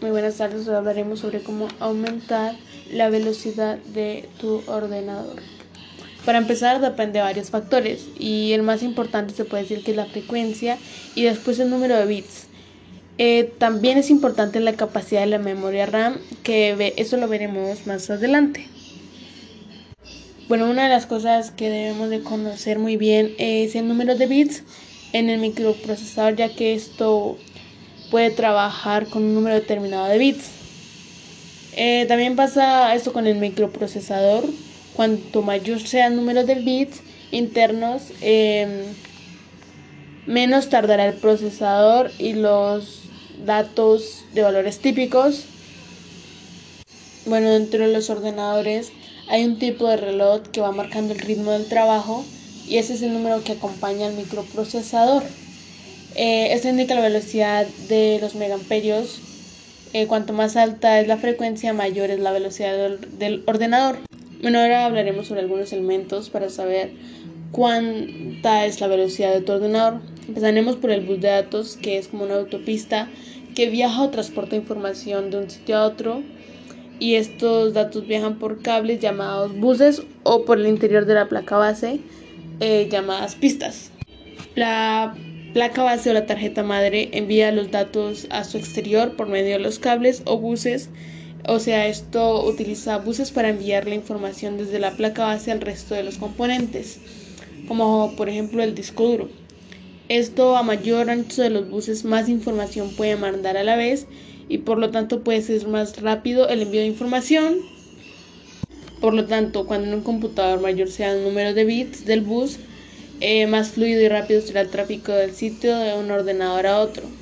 Muy buenas tardes, hoy hablaremos sobre cómo aumentar la velocidad de tu ordenador. Para empezar depende de varios factores y el más importante se puede decir que es la frecuencia y después el número de bits. Eh, también es importante la capacidad de la memoria RAM, que eso lo veremos más adelante. Bueno, una de las cosas que debemos de conocer muy bien es el número de bits en el microprocesador, ya que esto puede trabajar con un número determinado de bits. Eh, también pasa esto con el microprocesador. Cuanto mayor sea el número de bits internos, em, menos tardará el procesador y los datos de valores típicos. Bueno, dentro de los ordenadores hay un tipo de reloj que va marcando el ritmo del trabajo y ese es el número que acompaña al microprocesador. Eh, esto indica la velocidad de los megamperios. Eh, cuanto más alta es la frecuencia, mayor es la velocidad del, ordenador. Bueno, ahora hablaremos sobre algunos elementos para saber cuánta es la velocidad de tu ordenador. Empezaremos por el bus de datos, que es como una autopista que viaja o transporta información de un sitio a otro. Y estos datos viajan por cables llamados buses o por el interior de la placa base eh, llamadas pistas. La placa base o la tarjeta madre envía los datos a su exterior por medio de los cables o buses. O sea, esto utiliza buses para enviar la información desde la placa base al resto de los componentes, como por ejemplo el disco duro. Esto a mayor ancho de los buses más información puede mandar a la vez y por lo tanto puede ser más rápido el envío de información. Por lo tanto, cuando en un computador mayor sea el número de bits del bus, eh, más fluido y rápido será el tráfico del sitio de un ordenador a otro.